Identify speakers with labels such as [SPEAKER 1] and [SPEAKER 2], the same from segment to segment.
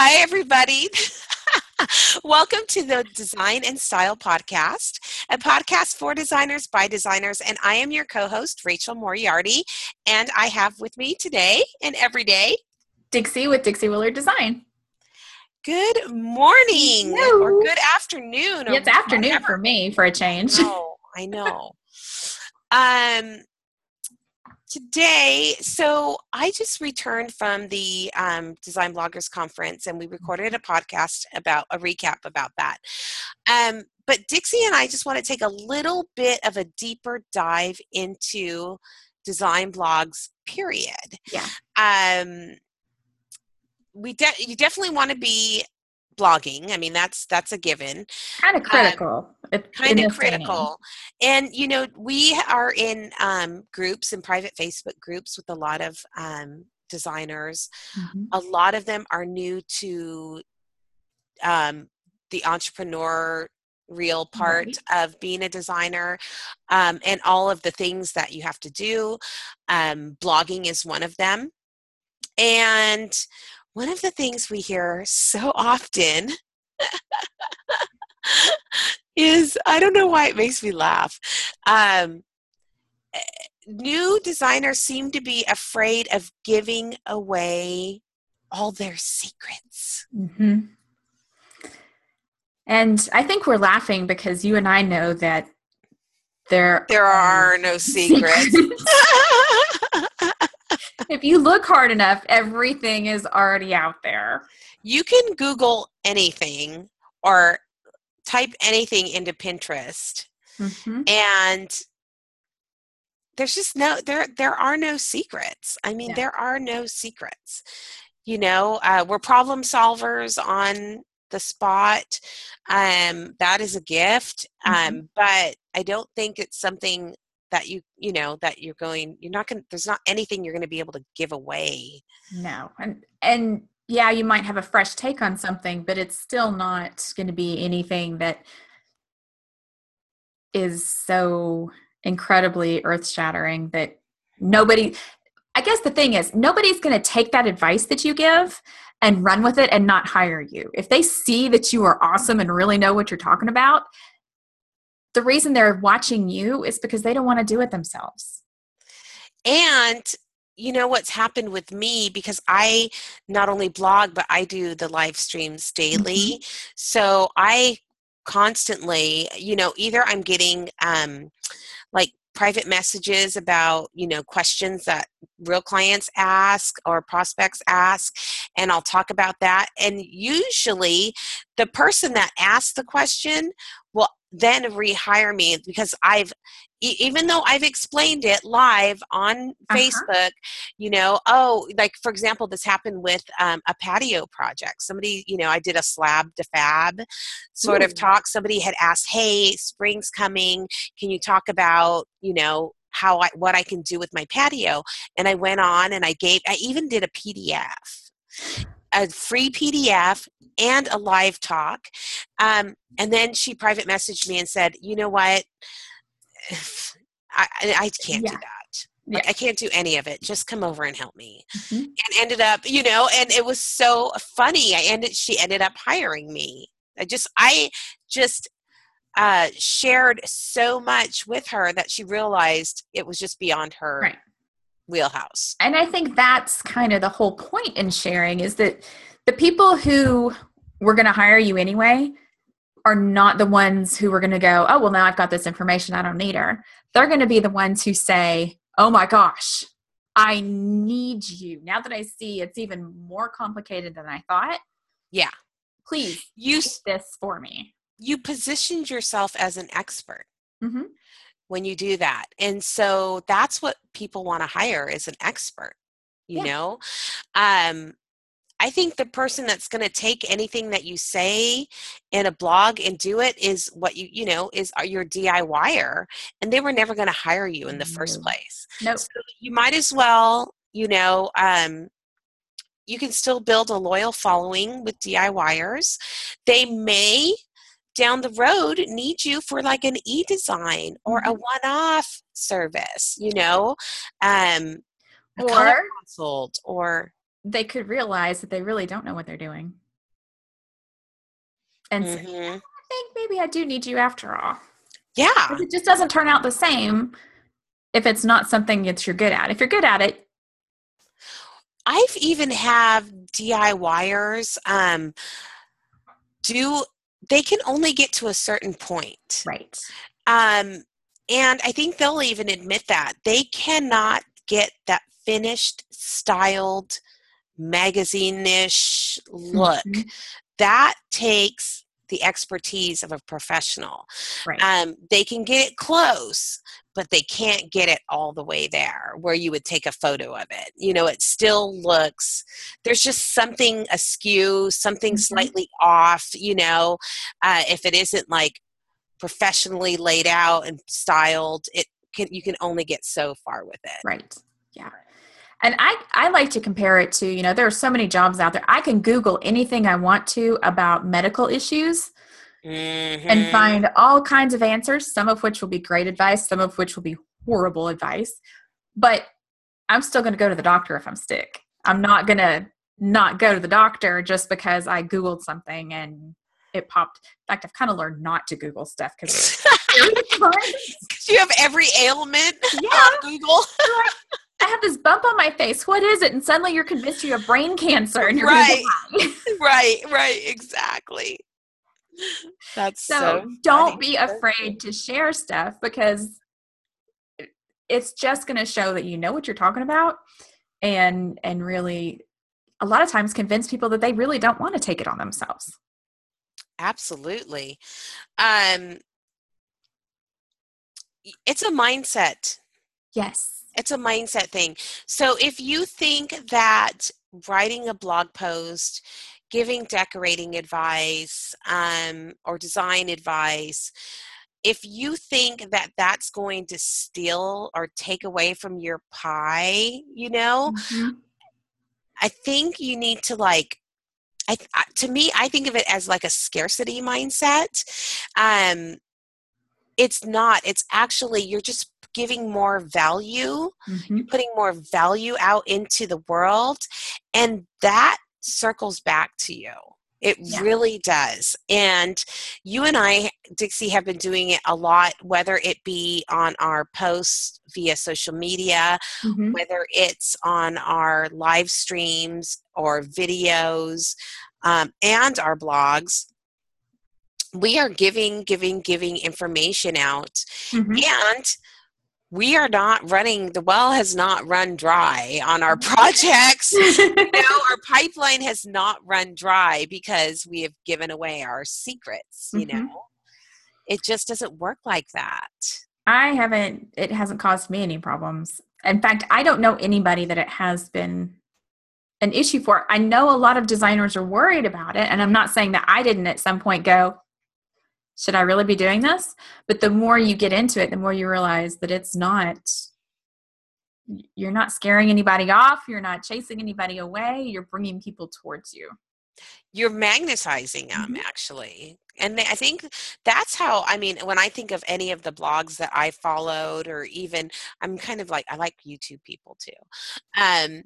[SPEAKER 1] Hi, everybody. Welcome to the Design and Style Podcast, a podcast for designers by designers. And I am your co host, Rachel Moriarty. And I have with me today and every day
[SPEAKER 2] Dixie with Dixie Willard Design.
[SPEAKER 1] Good morning Hello. or good afternoon.
[SPEAKER 2] It's afternoon whatever. for me for a change.
[SPEAKER 1] Oh, I know. um, today so i just returned from the um, design bloggers conference and we recorded a podcast about a recap about that. Um, but dixie and i just want to take a little bit of a deeper dive into design blogs period.
[SPEAKER 2] Yeah.
[SPEAKER 1] Um, we de- you definitely want to be blogging. I mean, that's that's a given.
[SPEAKER 2] Kind of um, critical.
[SPEAKER 1] Um, kind of critical. And you know, we are in um, groups and private Facebook groups with a lot of um, designers. Mm-hmm. A lot of them are new to um, the entrepreneur real part right. of being a designer um, and all of the things that you have to do. Um, blogging is one of them. And one of the things we hear so often is I don't know why it makes me laugh. Um, eh, new designers seem to be afraid of giving away all their secrets.
[SPEAKER 2] Mm-hmm. And I think we're laughing because you and I know that there
[SPEAKER 1] there are no secrets.
[SPEAKER 2] if you look hard enough, everything is already out there.
[SPEAKER 1] You can Google anything or type anything into Pinterest. Mm-hmm. And there's just no there there are no secrets. I mean, yeah. there are no secrets. You know, uh, we're problem solvers on the spot. Um, that is a gift. Mm-hmm. Um, but I don't think it's something that you you know that you're going you're not going there's not anything you're going to be able to give away.
[SPEAKER 2] No and and yeah you might have a fresh take on something but it's still not going to be anything that is so incredibly earth-shattering that nobody i guess the thing is nobody's going to take that advice that you give and run with it and not hire you. If they see that you are awesome and really know what you're talking about the reason they're watching you is because they don't want to do it themselves.
[SPEAKER 1] And you know what's happened with me because I not only blog but I do the live streams daily. Mm-hmm. So I constantly, you know, either I'm getting um like private messages about you know questions that real clients ask or prospects ask and i'll talk about that and usually the person that asked the question then rehire me because I've even though I've explained it live on uh-huh. Facebook, you know, oh, like for example, this happened with um, a patio project. Somebody, you know, I did a slab to fab sort Ooh. of talk. Somebody had asked, "Hey, spring's coming. Can you talk about, you know, how I what I can do with my patio?" And I went on and I gave. I even did a PDF a free PDF and a live talk. Um, and then she private messaged me and said, you know what? I, I can't yeah. do that. Like, yeah. I can't do any of it. Just come over and help me. Mm-hmm. And ended up, you know, and it was so funny. I ended, she ended up hiring me. I just, I just uh, shared so much with her that she realized it was just beyond her right wheelhouse.
[SPEAKER 2] And I think that's kind of the whole point in sharing is that the people who were going to hire you anyway are not the ones who are going to go, oh, well, now I've got this information. I don't need her. They're going to be the ones who say, oh my gosh, I need you. Now that I see it's even more complicated than I thought.
[SPEAKER 1] Yeah.
[SPEAKER 2] Please use this for me.
[SPEAKER 1] You positioned yourself as an expert. Mm-hmm when you do that. And so that's what people want to hire is an expert, you yeah. know? Um, I think the person that's going to take anything that you say in a blog and do it is what you, you know, is uh, your DIYer. And they were never going to hire you in the first place.
[SPEAKER 2] No. Nope. So
[SPEAKER 1] you might as well, you know, um, you can still build a loyal following with DIYers. They may down the road need you for like an e-design or a mm-hmm. one-off service you know um or consult or
[SPEAKER 2] they could realize that they really don't know what they're doing and say,
[SPEAKER 1] Mhm.
[SPEAKER 2] I think maybe I do need you after all.
[SPEAKER 1] Yeah.
[SPEAKER 2] It just doesn't turn out the same if it's not something that you're good at. If you're good at it,
[SPEAKER 1] I've even have DIYers um, do they can only get to a certain point.
[SPEAKER 2] right.
[SPEAKER 1] Um, and I think they'll even admit that they cannot get that finished, styled, magazine-ish look.
[SPEAKER 2] Mhm.
[SPEAKER 1] That takes the expertise of a professional.
[SPEAKER 2] Right.
[SPEAKER 1] Um, they can get it close, but they can't get it all the way there where you would take a photo of it. You know, it still looks, there's just something askew, something
[SPEAKER 2] Mhm.
[SPEAKER 1] slightly off, you know, uh, if it isn't like professionally laid out and styled, it can, you can only get so far with it.
[SPEAKER 2] Right. Yeah. And I, I like to compare it to, you know, there are so many jobs out there. I can Google anything I want to about medical issues and
[SPEAKER 1] Mhm.
[SPEAKER 2] find all kinds of answers, some of which will be great advice, some of which will be horrible advice. But I'm still going to go to the doctor if I'm sick. I'm not going to not go to the doctor just because I Googled something and it popped. In fact, I've kind of learned not to Google stuff because
[SPEAKER 1] you have every ailment
[SPEAKER 2] Yeah.
[SPEAKER 1] on Google.
[SPEAKER 2] I have this bump on my face. What is it? And suddenly you're convinced you have brain cancer and you're
[SPEAKER 1] Right.
[SPEAKER 2] going to die.
[SPEAKER 1] right, right, exactly. That's
[SPEAKER 2] So,
[SPEAKER 1] so,
[SPEAKER 2] don't be afraid to share stuff because it's just going to show that you know what you're talking about and and really a lot of times convince people that they really don't want to take it on themselves.
[SPEAKER 1] Absolutely. Um, it's a mindset.
[SPEAKER 2] Yes.
[SPEAKER 1] It's a mindset thing. So if you think that writing a blog post, giving decorating advice, um, or design advice, if you think that that's going to steal or take away from your pie, you know,
[SPEAKER 2] Mhm.
[SPEAKER 1] I think you need to like I- to me I think of it as like a scarcity mindset. Um it's not it's actually you're just giving more value,
[SPEAKER 2] Mhm.
[SPEAKER 1] putting more value out into the world and that circles back to you. It
[SPEAKER 2] Yeah.
[SPEAKER 1] really does. And you and I, Dixie, have been doing it a lot, whether it be on our posts via social media,
[SPEAKER 2] Mhm.
[SPEAKER 1] whether it's on our live streams or videos um, and our blogs. We are giving, giving, giving information out.
[SPEAKER 2] Mhm.
[SPEAKER 1] And we are not running, the well has not run dry on our projects. you know, our pipeline has not run dry because we have given away our secrets, you
[SPEAKER 2] Mhm.
[SPEAKER 1] know. It just doesn't work like that.
[SPEAKER 2] I haven't, it hasn't caused me any problems. In fact, I don't know anybody that it has been an issue for. I know a lot of designers are worried about it, and I'm not saying that I didn't at some point go, should I really be doing this? But the more you get into it, the more you realize that it's not, you're not scaring anybody off, you're not chasing anybody away, you're bringing people towards you.
[SPEAKER 1] You're magnetizing them
[SPEAKER 2] Mhm.
[SPEAKER 1] actually. And they, I think that's how, I mean, when I think of any of the blogs that I followed, or even I'm kind of like, I like YouTube people too. Um,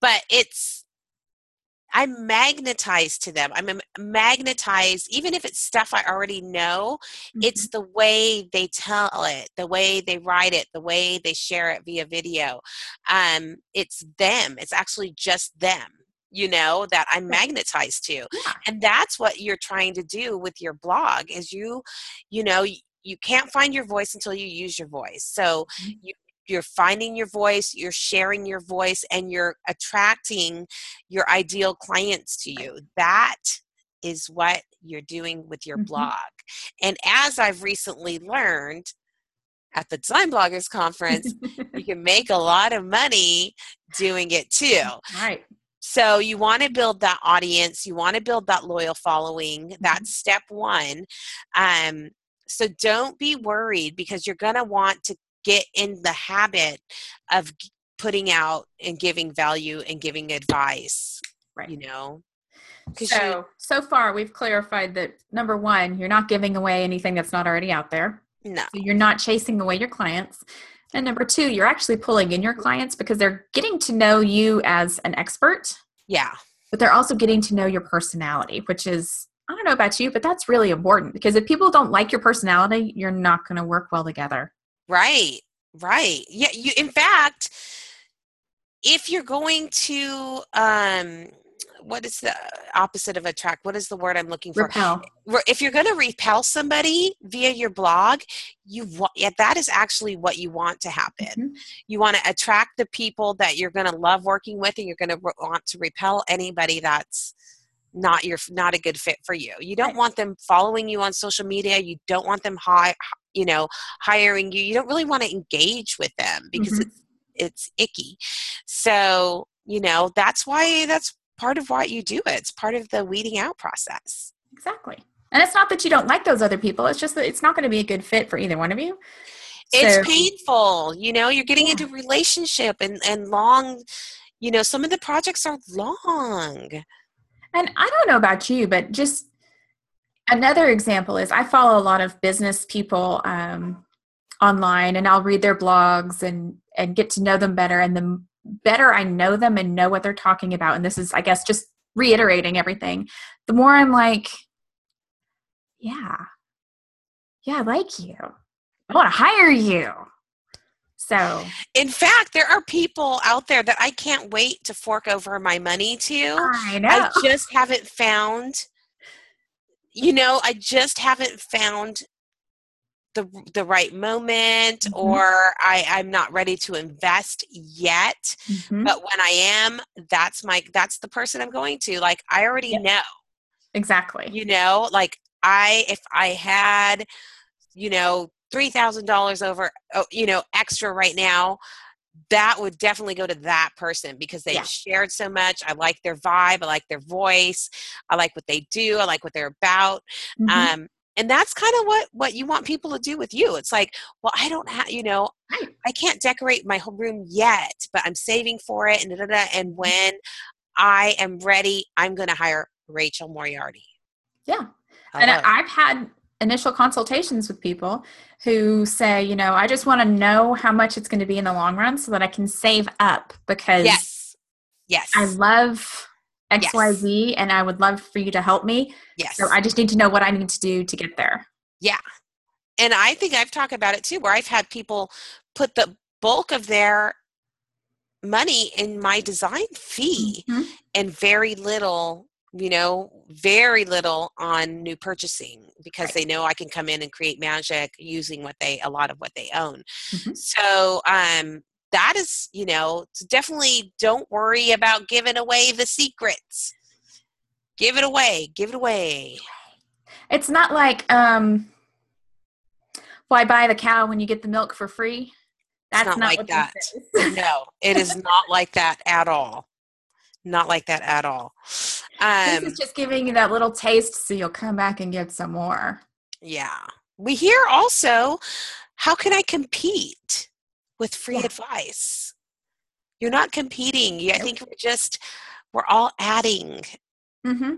[SPEAKER 1] but it's, I'm magnetized to them. I'm magnetized, even if it's stuff I already know, it's the way they tell it the way they write it the way they share it via video um it's them it's actually just them you know that i'm magnetized to
[SPEAKER 2] Yeah.
[SPEAKER 1] and that's what you're trying to do with your blog is you you know you, can't find your voice until you use your voice so
[SPEAKER 2] Mhm.
[SPEAKER 1] you you're finding your voice you're sharing your voice and you're attracting your ideal clients to you that is what you're doing with your
[SPEAKER 2] Mhm.
[SPEAKER 1] blog and as i've recently learned at the design bloggers conference you can make a lot of money doing it too
[SPEAKER 2] right.
[SPEAKER 1] so you want to build that audience, you want to build that loyal following. That's step one. Um, so don't be worried because you're going to want to get in the habit of putting out and giving value and giving advice.
[SPEAKER 2] Right.
[SPEAKER 1] You know, because you
[SPEAKER 2] So, so far we've clarified that number one, you're not giving away anything that's not already out there.
[SPEAKER 1] no,
[SPEAKER 2] So you're not chasing away your clients. And number two, you're actually pulling in your clients because they're getting to know you as an expert,
[SPEAKER 1] yeah,
[SPEAKER 2] but they're also getting to know your personality, which is I don't know about you, but that's really important because if people don't like your personality, you're not going to work well together.
[SPEAKER 1] Right. Right. Yeah. You. In fact, if you're going to um, what is the opposite of attract? What is the word I'm looking for?
[SPEAKER 2] Repel.
[SPEAKER 1] If you're going to repel somebody via your blog, you want yeah, that is actually what you want to happen. Mm-hmm. You want to attract the people that you're going to love working with, and you're going to re- want to repel anybody that's not your not a good fit for you. You don't want them following you on social media. You don't want them high, you know, hiring you. You don't really want to engage with them because mm-hmm. it's it's icky. So you know that's why that's part of why you do it. It's part of the weeding out process.
[SPEAKER 2] Exactly. And it's not that you don't like those other people, it's just that it's not going to be a good fit for either one of you.
[SPEAKER 1] It's so, painful. You know, you're getting yeah. into relationship and, and long, you know, some of the projects are long.
[SPEAKER 2] And I don't know about you, but just another example is I follow a lot of business people um, online and I'll read their blogs and, and get to know them better. And the better I know them and know what they're talking about, and this is, I guess, just reiterating everything, the more I'm like, yeah, yeah, I like you. I want to hire you. So,
[SPEAKER 1] in fact, there are people out there that I can't wait to fork over my money to.
[SPEAKER 2] I know.
[SPEAKER 1] I just haven't found, you know, I just haven't found the the right moment mm-hmm. or I, I'm not ready to invest yet. Mm-hmm. But when I am, that's my that's the person I'm going to. Like I already yep. know.
[SPEAKER 2] Exactly.
[SPEAKER 1] You know, like I if I had, you know, three thousand dollars over oh, you know, extra right now, that would definitely go to that person because they yeah. shared so much. I like their vibe. I like their voice. I like what they do. I like what they're about. Mm-hmm. Um, and that's kind of what what you want people to do with you it's like well i don't have you know i can't decorate my whole room yet but i'm saving for it and da, da, da, and mm-hmm. when i am ready i'm going to hire rachel moriarty
[SPEAKER 2] yeah and i've had initial consultations with people who say you know i just want to know how much it's going to be in the long run so that i can save up because
[SPEAKER 1] yes yes
[SPEAKER 2] i love XYZ yes. and I would love for you to help me.
[SPEAKER 1] Yes.
[SPEAKER 2] So I just need to know what I need to do to get there.
[SPEAKER 1] Yeah. And I think I've talked about it too, where I've had people put the bulk of their money in my design fee mm-hmm. and very little you know very little on new purchasing because right. they know i can come in and create magic using what they a lot of what they own mm-hmm. so um that is, you know, definitely don't worry about giving away the secrets. Give it away. Give it away.
[SPEAKER 2] It's not like um why buy the cow when you get the milk for free?
[SPEAKER 1] That's not, not, like that. no, it is not like that at all. Not like that at all.
[SPEAKER 2] Um, this is just giving you that little taste so you'll come back and get some more.
[SPEAKER 1] Yeah. We hear also, how can I compete? with free yeah. advice. You're not competing. I think we're just we're all adding. Mm-hmm.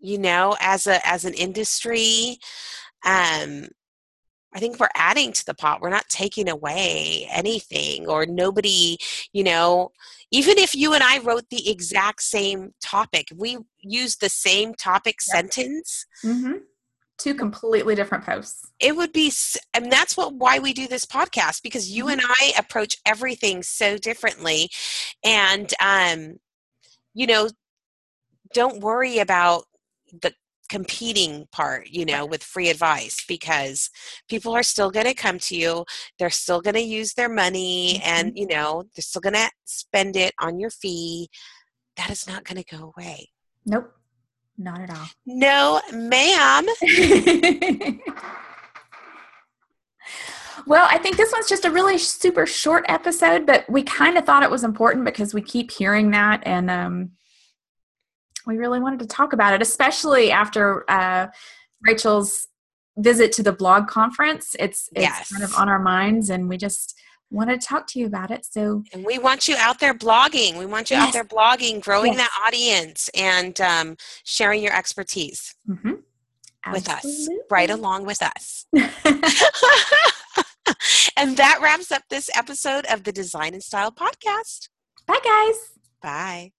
[SPEAKER 1] You know, as a as an industry, um, I think we're adding to the pot. We're not taking away anything, or nobody, you know, even if you and I wrote the exact same topic, we use the same topic yep. sentence.
[SPEAKER 2] Mm-hmm two completely different posts
[SPEAKER 1] it would be and that's what why we do this podcast because you mm-hmm. and i approach everything so differently and um you know don't worry about the competing part you know with free advice because people are still going to come to you they're still going to use their money mm-hmm. and you know they're still going to spend it on your fee that is not going to go away
[SPEAKER 2] nope not at all.
[SPEAKER 1] No, ma'am.
[SPEAKER 2] well, I think this one's just a really super short episode, but we kind of thought it was important because we keep hearing that and um, we really wanted to talk about it, especially after uh, Rachel's visit to the blog conference. It's it's yes. kind of on our minds and we just want to talk to you about it. So,
[SPEAKER 1] and we want you out there blogging. We want you yes. out there blogging, growing yes. that audience, and um, sharing your expertise mm-hmm. with us, right along with us. and that wraps up this episode of the Design and Style Podcast.
[SPEAKER 2] Bye, guys.
[SPEAKER 1] Bye.